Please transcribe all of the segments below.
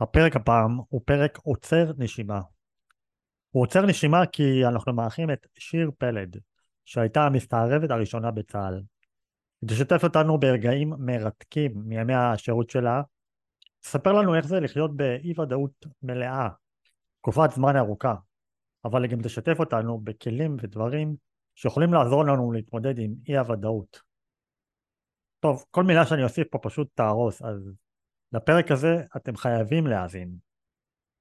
הפרק הפעם הוא פרק עוצר נשימה. הוא עוצר נשימה כי אנחנו מארחים את שיר פלד, שהייתה המסתערבת הראשונה בצה"ל. היא תשתף אותנו ברגעים מרתקים מימי השירות שלה, תספר לנו איך זה לחיות באי ודאות מלאה, תקופת זמן ארוכה, אבל היא גם תשתף אותנו בכלים ודברים שיכולים לעזור לנו להתמודד עם אי הוודאות. טוב, כל מילה שאני אוסיף פה פשוט תהרוס, אז לפרק הזה אתם חייבים להאזין.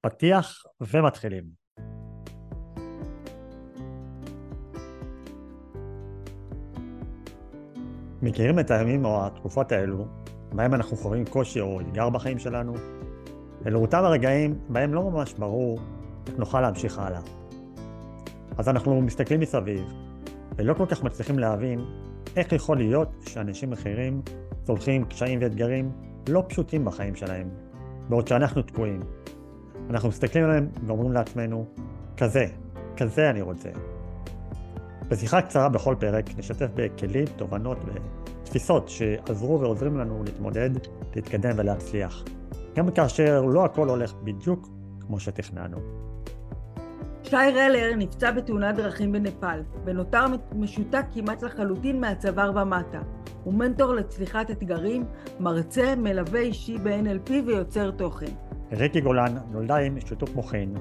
פתיח ומתחילים. מכירים את הימים או התקופות האלו, בהם אנחנו חווים קושי או אתגר בחיים שלנו? אלו אותם הרגעים בהם לא ממש ברור איך נוכל להמשיך הלאה. אז אנחנו מסתכלים מסביב, ולא כל כך מצליחים להבין איך יכול להיות שאנשים אחרים צולחים קשיים ואתגרים לא פשוטים בחיים שלהם, בעוד שאנחנו תקועים. אנחנו מסתכלים עליהם ואומרים לעצמנו, כזה, כזה אני רוצה. בשיחה קצרה בכל פרק נשתף בכלים, תובנות ותפיסות שעזרו ועוזרים לנו להתמודד, להתקדם ולהצליח. גם כאשר לא הכל הולך בדיוק כמו שתכננו. שי רלר נפצע בתאונת דרכים בנפאל, ונותר משותק כמעט לחלוטין מהצוואר ומטה. הוא מנטור לצליחת אתגרים, מרצה, מלווה אישי ב-NLP ויוצר תוכן. ריקי גולן נולדה עם שיתוק מוחין,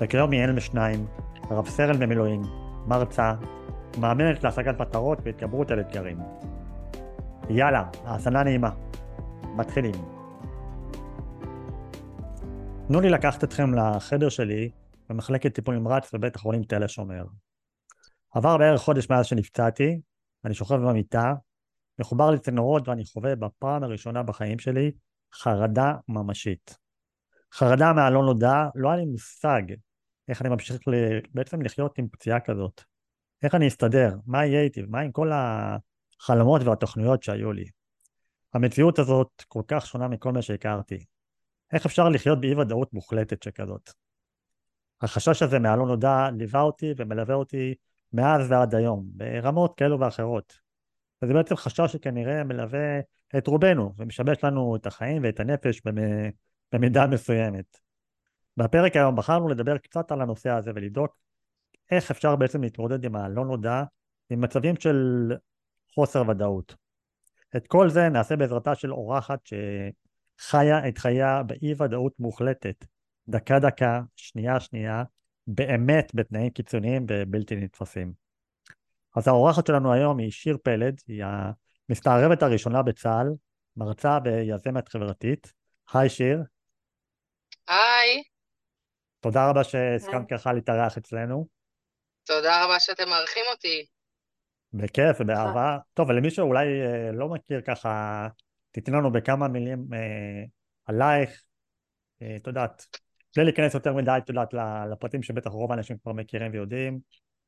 היא אם לשניים, רב סרן במילואים, מרצה, מאמנת להשגת מטרות והתגברות על אתגרים. יאללה, האזנה נעימה. מתחילים. תנו לי לקחת אתכם לחדר שלי במחלקת טיפול נמרץ בבית החולים תל השומר. עבר בערך חודש מאז שנפצעתי, אני שוכב במיטה, מחובר לצינורות ואני חווה בפעם הראשונה בחיים שלי חרדה ממשית. חרדה מהלא נודע, לא היה לי מושג איך אני ממשיך בעצם לחיות עם פציעה כזאת. איך אני אסתדר, מה יהיה איתי, מה עם כל החלומות והתוכניות שהיו לי. המציאות הזאת כל כך שונה מכל מה שהכרתי. איך אפשר לחיות באי ודאות מוחלטת שכזאת? החשש הזה מהלא נודע ליווה אותי ומלווה אותי מאז ועד היום, ברמות כאלו ואחרות. וזה בעצם חשש שכנראה מלווה את רובנו ומשבש לנו את החיים ואת הנפש במידה מסוימת. בפרק היום בחרנו לדבר קצת על הנושא הזה ולבדוק איך אפשר בעצם להתמודד עם הלא נודע, עם מצבים של חוסר ודאות. את כל זה נעשה בעזרתה של אורחת שחיה את חייה באי ודאות מוחלטת, דקה דקה, שנייה שנייה, באמת בתנאים קיצוניים ובלתי נתפסים. אז האורחת שלנו היום היא שיר פלד, היא המסתערבת הראשונה בצה"ל, מרצה ויזמת חברתית. היי שיר. היי. תודה רבה שהסכמת ככה להתארח אצלנו. תודה רבה שאתם מארחים אותי. בכיף ובאהבה. טוב, ולמי שאולי אה, לא מכיר ככה, תתני לנו בכמה מילים אה, עלייך, אה, יודעת, בלי להיכנס יותר מדי, את יודעת, לפרטים שבטח רוב האנשים כבר מכירים ויודעים,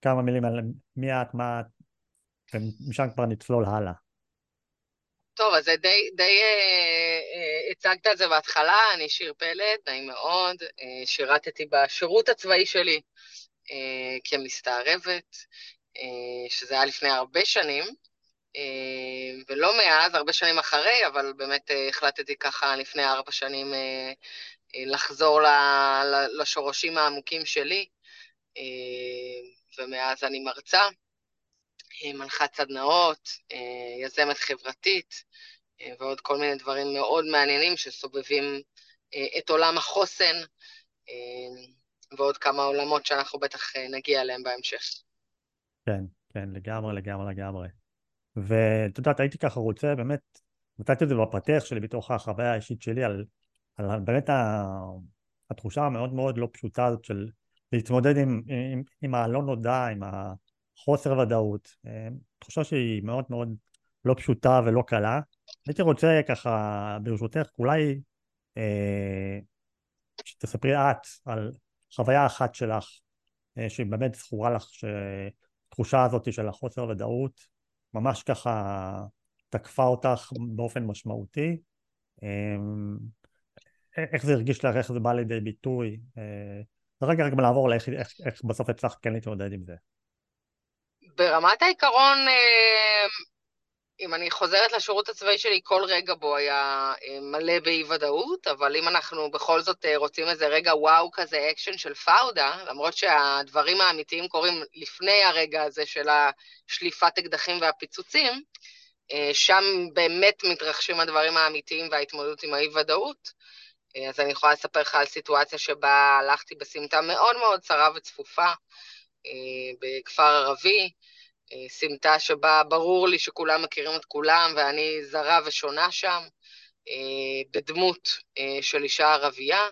כמה מילים על מי את, מה את, ומשם כבר נצלול הלאה. טוב, אז די, די אה, אה, הצגת את זה בהתחלה, אני שיר פלד, נעים מאוד, אה, שירתתי בשירות הצבאי שלי אה, כמסתערבת, אה, שזה היה לפני הרבה שנים, אה, ולא מאז, הרבה שנים אחרי, אבל באמת אה, החלטתי ככה לפני ארבע שנים אה, אה, לחזור לשורשים העמוקים שלי, אה, ומאז אני מרצה, אה, מנחת סדנאות, יזמת חברתית, ועוד כל מיני דברים מאוד מעניינים שסובבים את עולם החוסן, ועוד כמה עולמות שאנחנו בטח נגיע אליהם בהמשך. כן, כן, לגמרי, לגמרי, לגמרי. ואת יודעת, הייתי ככה רוצה, באמת, נתתי את זה בפתח שלי בתוך החוויה האישית שלי על על באמת התחושה המאוד מאוד לא פשוטה הזאת של להתמודד עם, עם, עם הלא נודע, עם החוסר ודאות, אה, תחושה שהיא מאוד מאוד לא פשוטה ולא קלה. הייתי רוצה ככה, ברשותך, אולי אה, שתספרי את על חוויה אחת שלך, אה, שהיא באמת זכורה לך, שהתחושה הזאת של החוסר ודאות ממש ככה תקפה אותך באופן משמעותי. אה, איך זה הרגיש לך, איך זה בא לידי ביטוי. אה, רגע רק לעבור לאיך איך, איך בסוף הצלחת כן להתמודד עם זה. ברמת העיקרון, אה, אם אני חוזרת לשירות הצבאי שלי, כל רגע בו היה אה, מלא באי-ודאות, אבל אם אנחנו בכל זאת אה, רוצים איזה רגע וואו כזה אקשן של פאודה, למרות שהדברים האמיתיים קורים לפני הרגע הזה של השליפת אקדחים והפיצוצים, שם באמת מתרחשים הדברים האמיתיים וההתמודדות עם האי-ודאות. אז אני יכולה לספר לך על סיטואציה שבה הלכתי בסמטה מאוד מאוד צרה וצפופה בכפר ערבי, סמטה שבה ברור לי שכולם מכירים את כולם ואני זרה ושונה שם, אה, בדמות אה, של אישה ערבייה,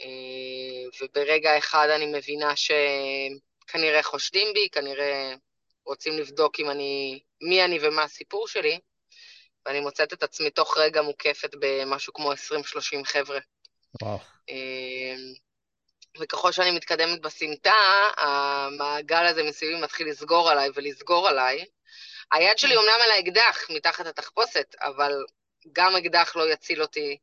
אה, וברגע אחד אני מבינה שכנראה חושדים בי, כנראה רוצים לבדוק אם אני, מי אני ומה הסיפור שלי, ואני מוצאת את עצמי תוך רגע מוקפת במשהו כמו 20-30 חבר'ה. וואו. וככל שאני מתקדמת בסמטה, המעגל הזה מסביבי מתחיל לסגור עליי ולסגור עליי. היד שלי אומנם על האקדח מתחת התחפושת, אבל גם אקדח לא יציל אותי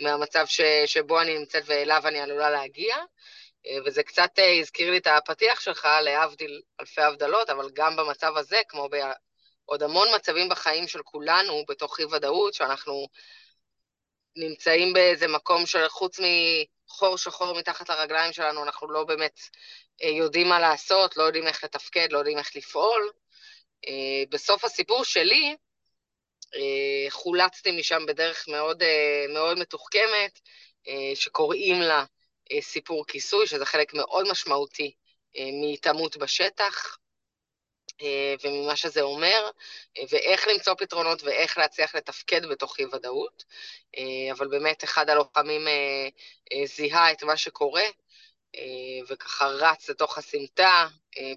מהמצב ש, שבו אני נמצאת ואליו אני עלולה להגיע. וזה קצת אה, הזכיר לי את הפתיח שלך, להבדיל אלפי הבדלות, אבל גם במצב הזה, כמו בעוד המון מצבים בחיים של כולנו, בתוך אי-ודאות, שאנחנו נמצאים באיזה מקום של חוץ מ... חור שחור מתחת לרגליים שלנו, אנחנו לא באמת אה, יודעים מה לעשות, לא יודעים איך לתפקד, לא יודעים איך לפעול. אה, בסוף הסיפור שלי, אה, חולצתי משם בדרך מאוד, מאוד מתוחכמת, שקוראים לה סיפור כיסוי, שזה חלק מאוד משמעותי מהתעמות בשטח. וממה שזה אומר, ואיך למצוא פתרונות ואיך להצליח לתפקד בתוך אי-ודאות. אבל באמת אחד הלוחמים זיהה את מה שקורה, וככה רץ לתוך הסמטה,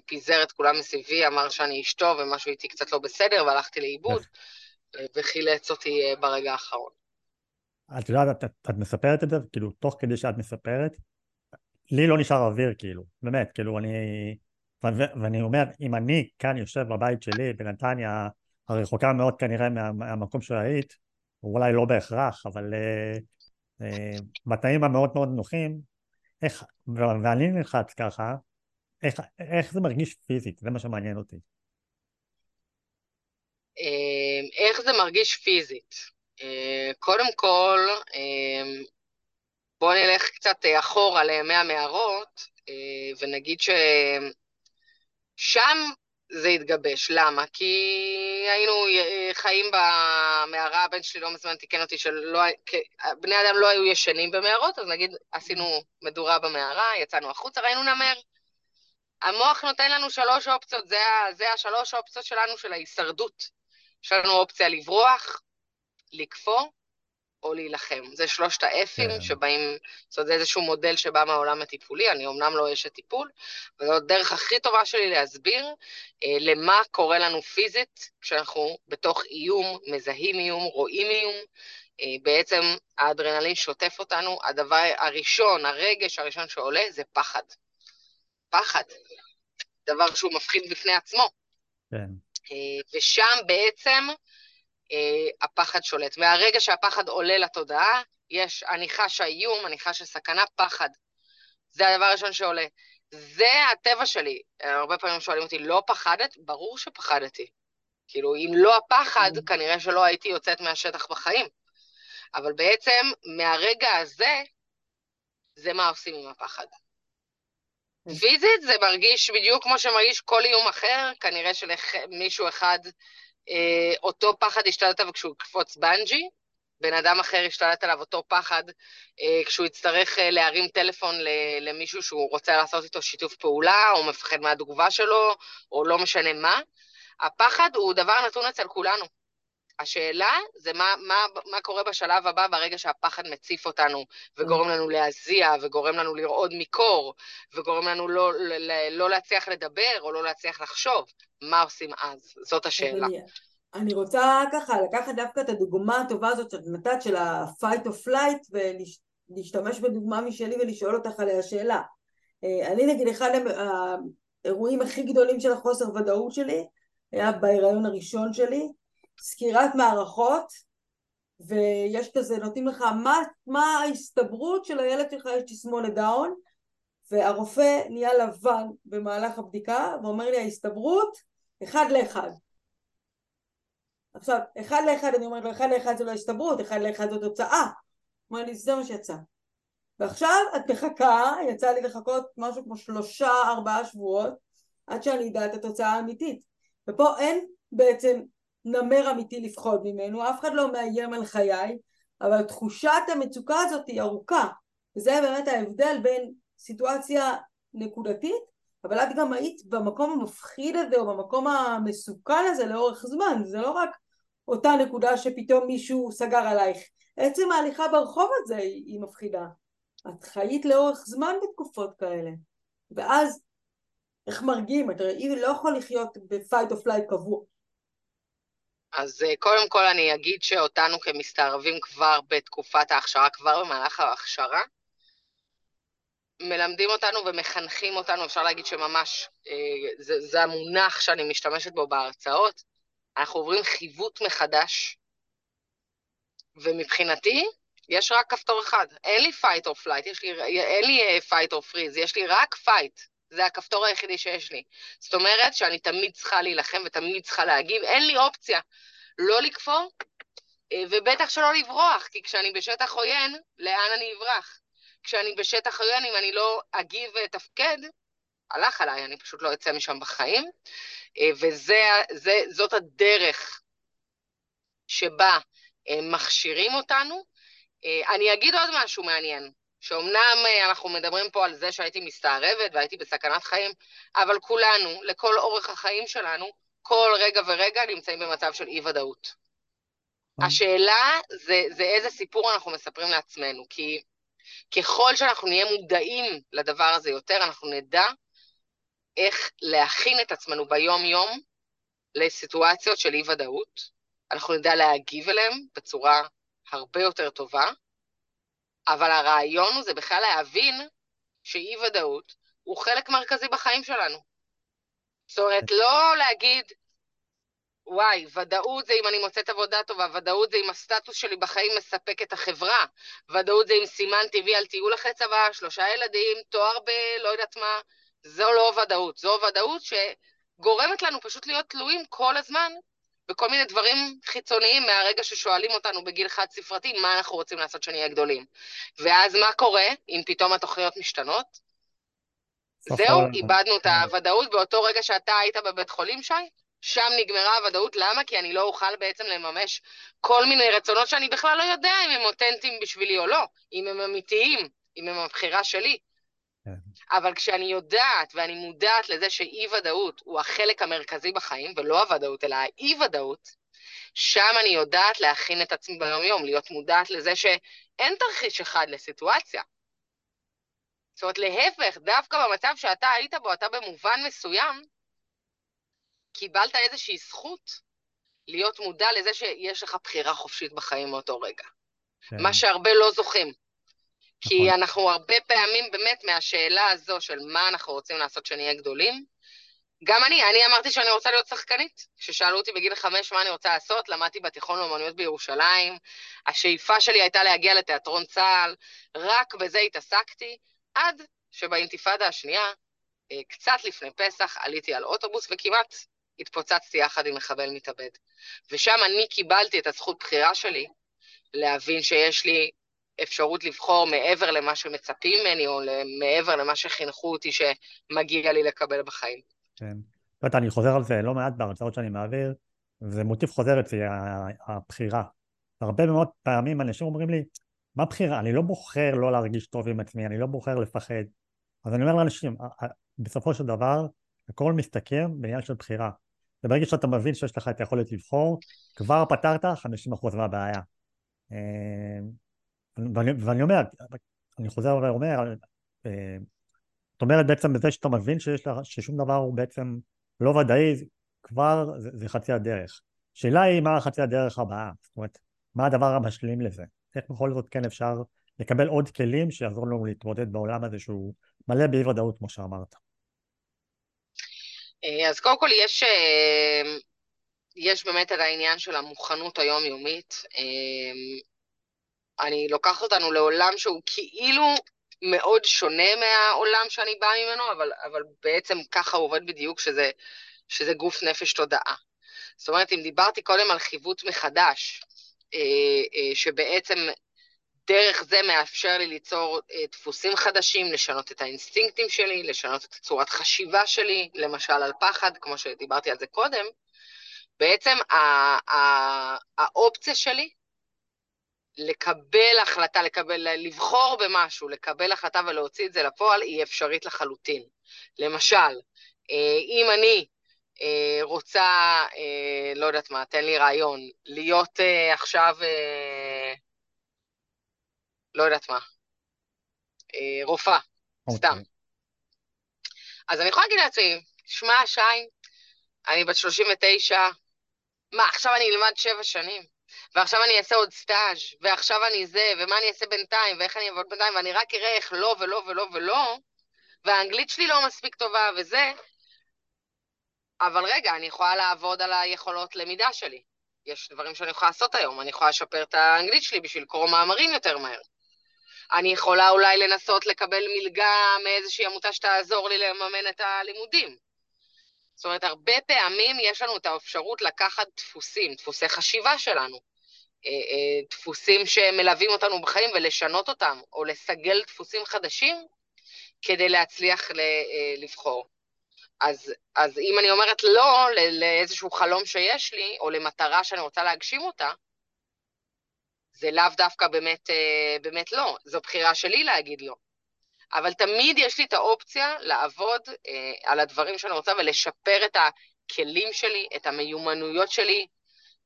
פיזר את כולם מסביבי, אמר שאני אשתו ומשהו איתי קצת לא בסדר, והלכתי לאיבוד, וחילץ אותי ברגע האחרון. את יודעת, את, את מספרת את זה, כאילו, תוך כדי שאת מספרת, לי לא נשאר אוויר, כאילו, באמת, כאילו, אני... ואני אומר, אם אני כאן יושב בבית שלי בנתניה, הרחוקה מאוד כנראה מה, מהמקום שהיית, אולי לא בהכרח, אבל uh, uh, בתנאים המאוד מאוד נוחים, איך, ואני נלחץ ככה, איך, איך זה מרגיש פיזית? זה מה שמעניין אותי. אמ, איך זה מרגיש פיזית? אה, קודם כל, אמ, בואו נלך קצת אחורה לימי המערות, ונגיד ש... שם זה התגבש. למה? כי היינו חיים במערה, הבן שלי לא מזמן תיקן אותי שלא, בני אדם לא היו ישנים במערות, אז נגיד עשינו מדורה במערה, יצאנו החוצה, ראינו נמר. המוח נותן לנו שלוש אופציות, זה, זה השלוש אופציות שלנו של ההישרדות. יש לנו אופציה לברוח, לקפוא או להילחם. זה שלושת האפים כן. שבאים, זאת אומרת, זה איזשהו מודל שבא מהעולם הטיפולי, אני אמנם לא אשת טיפול, וזו הדרך הכי טובה שלי להסביר אה, למה קורה לנו פיזית כשאנחנו בתוך איום, מזהים איום, רואים איום. אה, בעצם האדרנלין שוטף אותנו, הדבר הראשון, הרגש הראשון שעולה זה פחד. פחד. דבר שהוא מפחיד בפני עצמו. כן. אה, ושם בעצם, הפחד שולט. מהרגע שהפחד עולה לתודעה, יש, אני חשה איום, אני חשה סכנה, פחד. זה הדבר הראשון שעולה. זה הטבע שלי. הרבה פעמים שואלים אותי, לא פחדת? ברור שפחדתי. כאילו, אם לא הפחד, mm. כנראה שלא הייתי יוצאת מהשטח בחיים. אבל בעצם, מהרגע הזה, זה מה עושים עם הפחד. Mm. פיזית זה מרגיש בדיוק כמו שמרגיש כל איום אחר, כנראה שלמישהו אחד אה, אותו פחד השתלט עליו כשהוא יקפוץ בנג'י, בן אדם אחר השתלט עליו אותו פחד אה, כשהוא יצטרך אה, להרים טלפון למישהו שהוא רוצה לעשות איתו שיתוף פעולה, או מפחד מהתגובה שלו, או לא משנה מה. הפחד הוא דבר נתון אצל כולנו. השאלה זה מה, מה, מה קורה בשלב הבא ברגע שהפחד מציף אותנו וגורם לנו להזיע וגורם לנו לרעוד מקור וגורם לנו לא, לא, לא להצליח לדבר או לא להצליח לחשוב. מה עושים אז? זאת השאלה. אני, אני רוצה ככה לקחת דווקא את הדוגמה הטובה הזאת שאת נתת של ה-fight or flight ולהשתמש בדוגמה משלי ולשאול אותך עליה שאלה. אה, אני נגיד אחד האירועים הכי גדולים של החוסר ודאות שלי היה בהיריון הראשון שלי סקירת מערכות ויש כזה, נותנים לך מה, מה ההסתברות של הילד שלך יש תסמונת דאון והרופא נהיה לבן במהלך הבדיקה ואומר לי ההסתברות אחד לאחד עכשיו, אחד לאחד אני אומרת לו, אחד לאחד זה לא הסתברות, אחד לאחד זו תוצאה. אומר לי, זה מה שיצא. ועכשיו את מחכה, יצא לי לחכות משהו כמו שלושה ארבעה שבועות עד שאני אדע את התוצאה האמיתית. ופה אין בעצם נמר אמיתי לפחוד ממנו, אף אחד לא מאיים על חיי, אבל תחושת המצוקה הזאת היא ארוכה. וזה באמת ההבדל בין סיטואציה נקודתית, אבל את גם היית במקום המפחיד הזה או במקום המסוכן הזה לאורך זמן, זה לא רק אותה נקודה שפתאום מישהו סגר עלייך. עצם ההליכה ברחוב הזה היא, היא מפחידה. את חיית לאורך זמן בתקופות כאלה. ואז איך מרגיעים? אתה אי לא יכול לחיות ב-fight or flight קבוע. אז אה, קודם כל אני אגיד שאותנו כמסתערבים כבר בתקופת ההכשרה, כבר במהלך ההכשרה, מלמדים אותנו ומחנכים אותנו, אפשר להגיד שממש, אה, זה, זה המונח שאני משתמשת בו בהרצאות, אנחנו עוברים חיווט מחדש, ומבחינתי, יש רק כפתור אחד. אין לי fight or flight, לי, אין לי uh, fight or freeze, יש לי רק fight. זה הכפתור היחידי שיש לי. זאת אומרת שאני תמיד צריכה להילחם ותמיד צריכה להגיב, אין לי אופציה לא לכפור, אה, ובטח שלא לברוח, כי כשאני בשטח עוין, לאן אני אברח? כשאני בשטח עוין, אם אני לא אגיב ואתפקד, הלך עליי, אני פשוט לא אצא משם בחיים, אה, וזאת הדרך שבה מכשירים אותנו, אה, אני אגיד עוד משהו מעניין, שאומנם אה, אנחנו מדברים פה על זה שהייתי מסתערבת והייתי בסכנת חיים, אבל כולנו, לכל אורך החיים שלנו, כל רגע ורגע נמצאים במצב של אי-ודאות. אה. השאלה זה, זה איזה סיפור אנחנו מספרים לעצמנו, כי ככל שאנחנו נהיה מודעים לדבר הזה יותר, אנחנו נדע איך להכין את עצמנו ביום-יום לסיטואציות של אי-ודאות, אנחנו נדע להגיב אליהם בצורה הרבה יותר טובה, אבל הרעיון הוא זה בכלל להבין שאי-ודאות הוא חלק מרכזי בחיים שלנו. זאת אומרת, לא להגיד, וואי, ודאות זה אם אני מוצאת עבודה טובה, ודאות זה אם הסטטוס שלי בחיים מספק את החברה, ודאות זה אם סימן טבעי על טיול אחרי צבא, שלושה ילדים, תואר בלא יודעת מה, זו לא ודאות. זו ודאות שגורמת לנו פשוט להיות תלויים כל הזמן וכל מיני דברים חיצוניים מהרגע ששואלים אותנו בגיל חד ספרתי, מה אנחנו רוצים לעשות שנהיה גדולים. ואז מה קורה אם פתאום התוכניות משתנות? זהו, איבדנו את הוודאות באותו רגע שאתה היית בבית חולים, שי? שם נגמרה הוודאות, למה? כי אני לא אוכל בעצם לממש כל מיני רצונות שאני בכלל לא יודע אם הם אותנטיים בשבילי או לא, אם הם אמיתיים, אם הם הבחירה שלי. כן. אבל כשאני יודעת ואני מודעת לזה שאי-ודאות הוא החלק המרכזי בחיים, ולא הוודאות, אלא האי-ודאות, שם אני יודעת להכין את עצמי ביום-יום, להיות מודעת לזה שאין תרחיש אחד לסיטואציה. זאת אומרת, להפך, דווקא במצב שאתה היית בו, אתה במובן מסוים, קיבלת איזושהי זכות להיות מודע לזה שיש לך בחירה חופשית בחיים מאותו רגע. כן. מה שהרבה לא זוכים. כי נכון. אנחנו הרבה פעמים באמת מהשאלה הזו של מה אנחנו רוצים לעשות שנהיה גדולים, גם אני, אני אמרתי שאני רוצה להיות שחקנית. כששאלו אותי בגיל חמש מה אני רוצה לעשות, למדתי בתיכון לאומנויות בירושלים, השאיפה שלי הייתה להגיע לתיאטרון צה"ל, רק בזה התעסקתי, עד שבאינתיפאדה השנייה, אה, קצת לפני פסח, עליתי על אוטובוס וכמעט התפוצצתי יחד עם מחבל מתאבד. ושם אני קיבלתי את הזכות בחירה שלי להבין שיש לי אפשרות לבחור מעבר למה שמצפים ממני, או מעבר למה שחינכו אותי שמגיע לי לקבל בחיים. כן. יודעת, אני חוזר על זה לא מעט בהרצאות שאני מעביר, זה מוטיב חוזר אצלי, הבחירה. הרבה מאוד פעמים אנשים אומרים לי, מה בחירה? אני לא בוחר לא להרגיש טוב עם עצמי, אני לא בוחר לפחד. אז אני אומר לאנשים, בסופו של דבר, הכל מסתכם בעניין של בחירה. וברגע שאתה מבין שיש לך את היכולת לבחור, כבר פתרת 50% מהבעיה. ואני, ואני אומר, אני חוזר ואומר, אה, זאת אומרת בעצם בזה שאתה מבין שיש לך, ששום דבר הוא בעצם לא ודאי, כבר זה, זה חצי הדרך. השאלה היא מה חצי הדרך הבאה, זאת אומרת, מה הדבר המשלים לזה? איך בכל זאת כן אפשר לקבל עוד כלים שיעזור לנו להתמודד בעולם הזה שהוא מלא באי ודאות כמו שאמרת. אה, אז קודם כל יש, אה, יש באמת את העניין של המוכנות היומיומית. אני לוקחת אותנו לעולם שהוא כאילו מאוד שונה מהעולם שאני באה ממנו, אבל, אבל בעצם ככה הוא עובד בדיוק, שזה, שזה גוף נפש תודעה. זאת אומרת, אם דיברתי קודם על חיווט מחדש, אה, אה, שבעצם דרך זה מאפשר לי ליצור אה, דפוסים חדשים, לשנות את האינסטינקטים שלי, לשנות את צורת חשיבה שלי, למשל על פחד, כמו שדיברתי על זה קודם, בעצם האופציה שלי לקבל החלטה, לקבל, לבחור במשהו, לקבל החלטה ולהוציא את זה לפועל, היא אפשרית לחלוטין. למשל, אם אני רוצה, לא יודעת מה, תן לי רעיון, להיות עכשיו לא יודעת מה, אה, רופאה, okay. סתם. אוקיי. אז אני יכולה להגיד לעצמי, שמע, שי, אני בת 39, מה, עכשיו אני אלמד שבע שנים, ועכשיו אני אעשה עוד סטאז', ועכשיו אני זה, ומה אני אעשה בינתיים, ואיך אני אעבוד בינתיים, ואני רק אראה איך לא ולא ולא ולא, והאנגלית שלי לא מספיק טובה וזה, אבל רגע, אני יכולה לעבוד על היכולות למידה שלי. יש דברים שאני יכולה לעשות היום, אני יכולה לשפר את האנגלית שלי בשביל לקרוא מאמרים יותר מהר. אני יכולה אולי לנסות לקבל מלגה מאיזושהי עמותה שתעזור לי לממן את הלימודים. זאת אומרת, הרבה פעמים יש לנו את האפשרות לקחת דפוסים, דפוסי חשיבה שלנו, דפוסים שמלווים אותנו בחיים ולשנות אותם, או לסגל דפוסים חדשים כדי להצליח אה, לבחור. אז, אז אם אני אומרת לא לאיזשהו חלום שיש לי, או למטרה שאני רוצה להגשים אותה, זה לאו דווקא באמת, אה, באמת לא, זו בחירה שלי להגיד לא. אבל תמיד יש לי את האופציה לעבוד אה, על הדברים שאני רוצה ולשפר את הכלים שלי, את המיומנויות שלי.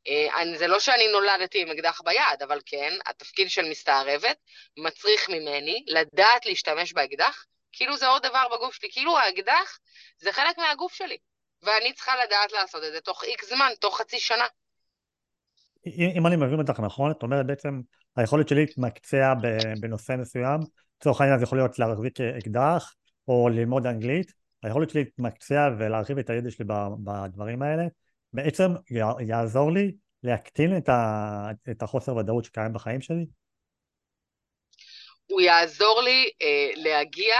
אה, אני, זה לא שאני נולדתי עם אקדח ביד, אבל כן, התפקיד של מסתערבת מצריך ממני לדעת להשתמש באקדח, כאילו זה עוד דבר בגוף שלי, כאילו האקדח זה חלק מהגוף שלי, ואני צריכה לדעת לעשות את זה תוך איקס זמן, תוך חצי שנה. אם אני מבין אותך נכון, את אומרת בעצם היכולת שלי להתמקצע בנושא מסוים, לצורך העניין זה יכול להיות להחזיק אקדח או ללמוד אנגלית, היכולת שלי להתמקצע ולהרחיב את הידע שלי בדברים האלה, בעצם יעזור לי להקטין את, ה, את החוסר ודאות שקיים בחיים שלי? הוא יעזור לי אה, להגיע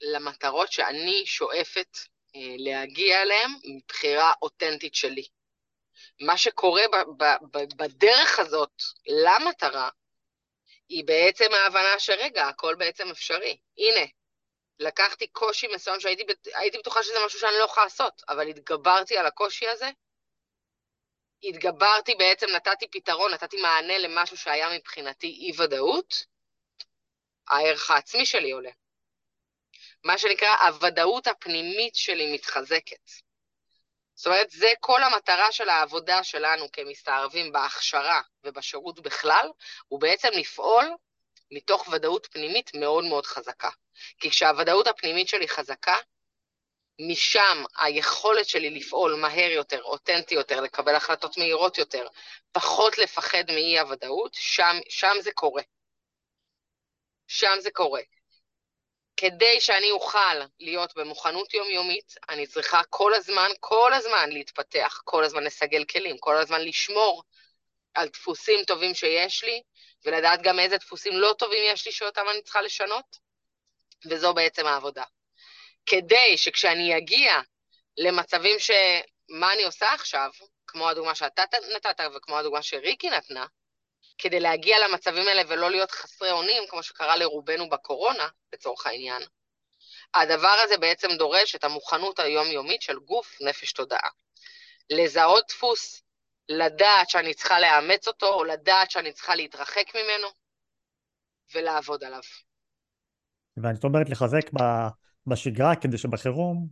למטרות שאני שואפת אה, להגיע אליהן מבחירה אותנטית שלי. מה שקורה ב- ב- ב- בדרך הזאת למטרה, היא בעצם ההבנה שרגע, הכל בעצם אפשרי. הנה, לקחתי קושי מסוים שהייתי בטוחה שזה משהו שאני לא יכולה לעשות, אבל התגברתי על הקושי הזה, התגברתי בעצם, נתתי פתרון, נתתי מענה למשהו שהיה מבחינתי אי-ודאות, הערך העצמי שלי עולה. מה שנקרא, הוודאות הפנימית שלי מתחזקת. זאת אומרת, זה כל המטרה של העבודה שלנו כמסתערבים בהכשרה ובשירות בכלל, הוא בעצם לפעול מתוך ודאות פנימית מאוד מאוד חזקה. כי כשהוודאות הפנימית שלי חזקה, משם היכולת שלי לפעול מהר יותר, אותנטי יותר, לקבל החלטות מהירות יותר, פחות לפחד מאי הוודאות, שם, שם זה קורה. שם זה קורה. כדי שאני אוכל להיות במוכנות יומיומית, אני צריכה כל הזמן, כל הזמן להתפתח, כל הזמן לסגל כלים, כל הזמן לשמור על דפוסים טובים שיש לי, ולדעת גם איזה דפוסים לא טובים יש לי שאותם אני צריכה לשנות, וזו בעצם העבודה. כדי שכשאני אגיע למצבים ש... מה אני עושה עכשיו, כמו הדוגמה שאתה נתת וכמו הדוגמה שריקי נתנה, כדי להגיע למצבים האלה ולא להיות חסרי אונים, כמו שקרה לרובנו בקורונה, לצורך העניין, הדבר הזה בעצם דורש את המוכנות היומיומית של גוף, נפש, תודעה. לזהות דפוס, לדעת שאני צריכה לאמץ אותו, או לדעת שאני צריכה להתרחק ממנו, ולעבוד עליו. ואני אומרת לחזק בשגרה, כדי שבחירום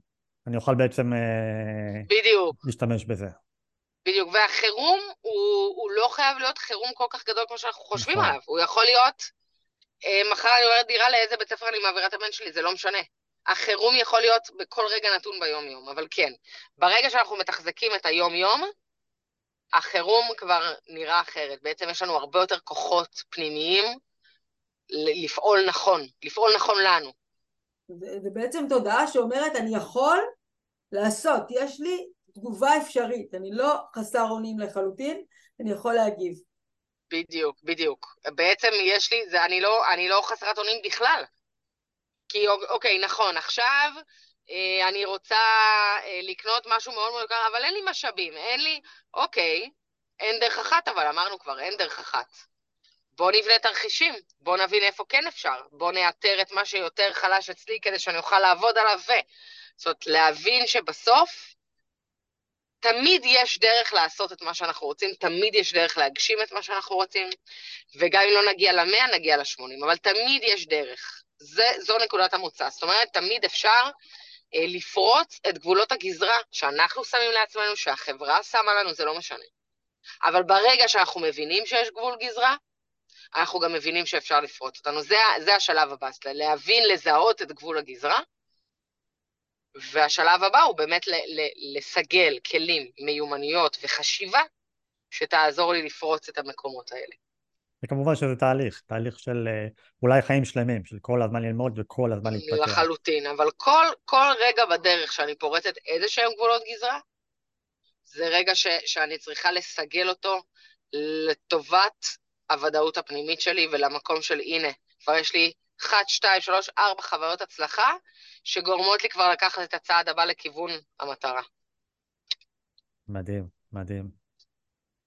אני אוכל בעצם אה, בדיוק. להשתמש בזה. בדיוק, והחירום הוא, הוא לא חייב להיות חירום כל כך גדול כמו שאנחנו חושבים נכון. עליו, הוא יכול להיות, אה, מחר אני עוברת דירה לאיזה בית ספר אני מעבירה את הבן שלי, זה לא משנה. החירום יכול להיות בכל רגע נתון ביום-יום, אבל כן, ברגע שאנחנו מתחזקים את היום-יום, החירום כבר נראה אחרת. בעצם יש לנו הרבה יותר כוחות פנימיים לפעול נכון, לפעול נכון לנו. זה, זה בעצם תודעה שאומרת, אני יכול לעשות, יש לי תגובה אפשרית, אני לא חסר אונים לחלוטין, אני יכול להגיב. בדיוק, בדיוק. בעצם יש לי, זה, אני, לא, אני לא חסרת אונים בכלל. כי אוקיי, נכון, עכשיו אה, אני רוצה אה, לקנות משהו מאוד מאוד יקר, אבל אין לי משאבים, אין לי, אוקיי, אין דרך אחת, אבל אמרנו כבר, אין דרך אחת. בוא נבנה תרחישים, בוא נבין איפה כן אפשר, בוא נאתר את מה שיותר חלש אצלי כדי שאני אוכל לעבוד עליו ו... זאת אומרת, להבין שבסוף תמיד יש דרך לעשות את מה שאנחנו רוצים, תמיד יש דרך להגשים את מה שאנחנו רוצים, וגם אם לא נגיע למאה, נגיע לשמונים, אבל תמיד יש דרך. זה, זו נקודת המוצא. זאת אומרת, תמיד אפשר אה, לפרוץ את גבולות הגזרה שאנחנו שמים לעצמנו, שהחברה שמה לנו, זה לא משנה. אבל ברגע שאנחנו מבינים שיש גבול גזרה, אנחנו גם מבינים שאפשר לפרוץ אותנו. זה, זה השלב הבא, להבין, לזהות את גבול הגזרה, והשלב הבא הוא באמת ל, ל, לסגל כלים, מיומנויות וחשיבה שתעזור לי לפרוץ את המקומות האלה. וכמובן שזה תהליך, תהליך של אה, אולי חיים שלמים, של כל הזמן ללמוד וכל הזמן להתפתח. לחלוטין, אבל כל, כל רגע בדרך שאני פורצת איזה שהם גבולות גזרה, זה רגע ש, שאני צריכה לסגל אותו לטובת הוודאות הפנימית שלי ולמקום של הנה, כבר יש לי אחת, שתיים, שלוש, ארבע חוויות הצלחה, שגורמות לי כבר לקחת את הצעד הבא לכיוון המטרה. מדהים, מדהים.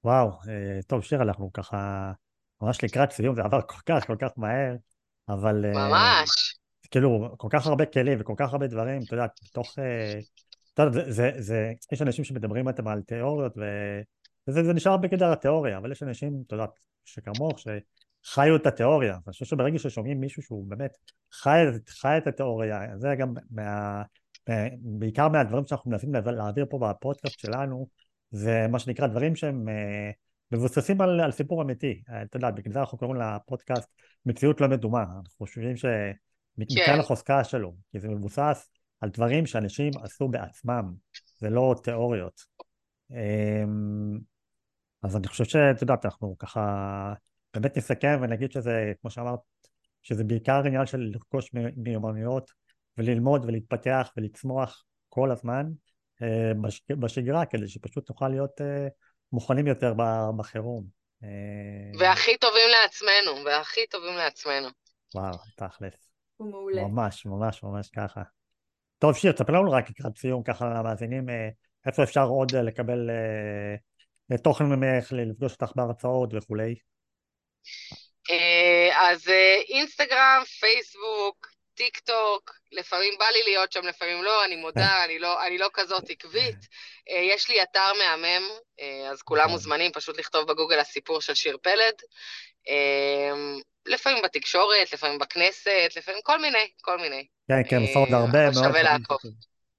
וואו, אה, טוב, שיר, אנחנו ככה ממש לקראת סיום, זה עבר כל כך, כל כך מהר, אבל... אה, ממש. כאילו, כל כך הרבה כלים וכל כך הרבה דברים, אתה יודע, בתוך... אה, אתה יודע, זה, זה, זה, יש אנשים שמדברים איתם על תיאוריות, וזה זה נשאר בגדר התיאוריה, אבל יש אנשים, אתה יודע, שכמוך, שחיו את התיאוריה. אני חושב שברגע ששומעים מישהו שהוא באמת חי, חי את התיאוריה, זה גם מה... בעיקר מהדברים שאנחנו מנסים להעביר פה בפודקאסט שלנו, זה מה שנקרא דברים שהם אה, מבוססים על, על סיפור אמיתי. אה, אתה יודע, בגלל זה אנחנו קוראים לפודקאסט מציאות לא מדומה. אנחנו חושבים שמכאן כן. החוזקה שלו, כי זה מבוסס על דברים שאנשים עשו בעצמם, זה לא תיאוריות. אז אני חושב שאת יודעת, אנחנו ככה באמת נסכם ונגיד שזה, כמו שאמרת, שזה בעיקר עניין של לרכוש מיומנויות וללמוד ולהתפתח ולצמוח כל הזמן אה, בשגרה, כדי שפשוט נוכל להיות אה, מוכנים יותר בחירום. אה, והכי טובים לעצמנו, והכי טובים לעצמנו. וואו, תכלס. הוא מעולה. ממש, ממש, ממש ככה. טוב, שיר, תספר לנו רק לקראת סיום, ככה למאזינים, איפה אפשר עוד לקבל תוכן ממך, לפגוש אותך בהרצאות וכולי? אה, אז אה, אינסטגרם, פייסבוק, טיק טוק, לפעמים בא לי להיות שם, לפעמים לא, אני מודה, אני לא, אני לא כזאת עקבית. אה, יש לי אתר מהמם, אז כולם נכון. מוזמנים פשוט לכתוב בגוגל הסיפור של שיר פלד. לפעמים בתקשורת, לפעמים בכנסת, לפעמים כל מיני, כל מיני. כן, כן, עושה עוד הרבה מאוד. שווה לעקוב.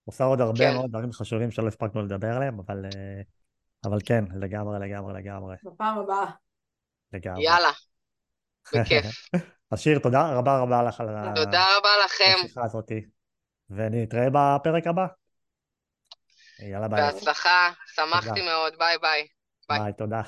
עושה עוד הרבה כן. מאוד דברים חשובים שלא הספקנו לדבר עליהם, אבל, אבל כן, לגמרי, לגמרי, לגמרי. בפעם הבאה. לגמרי. יאללה, בכיף. אז שיר, תודה רבה רבה לך על תודה רבה לכם. השיחה הזאת, ונתראה בפרק הבא. יאללה ביי. בהצלחה, שמחתי מאוד, ביי ביי. ביי, תודה.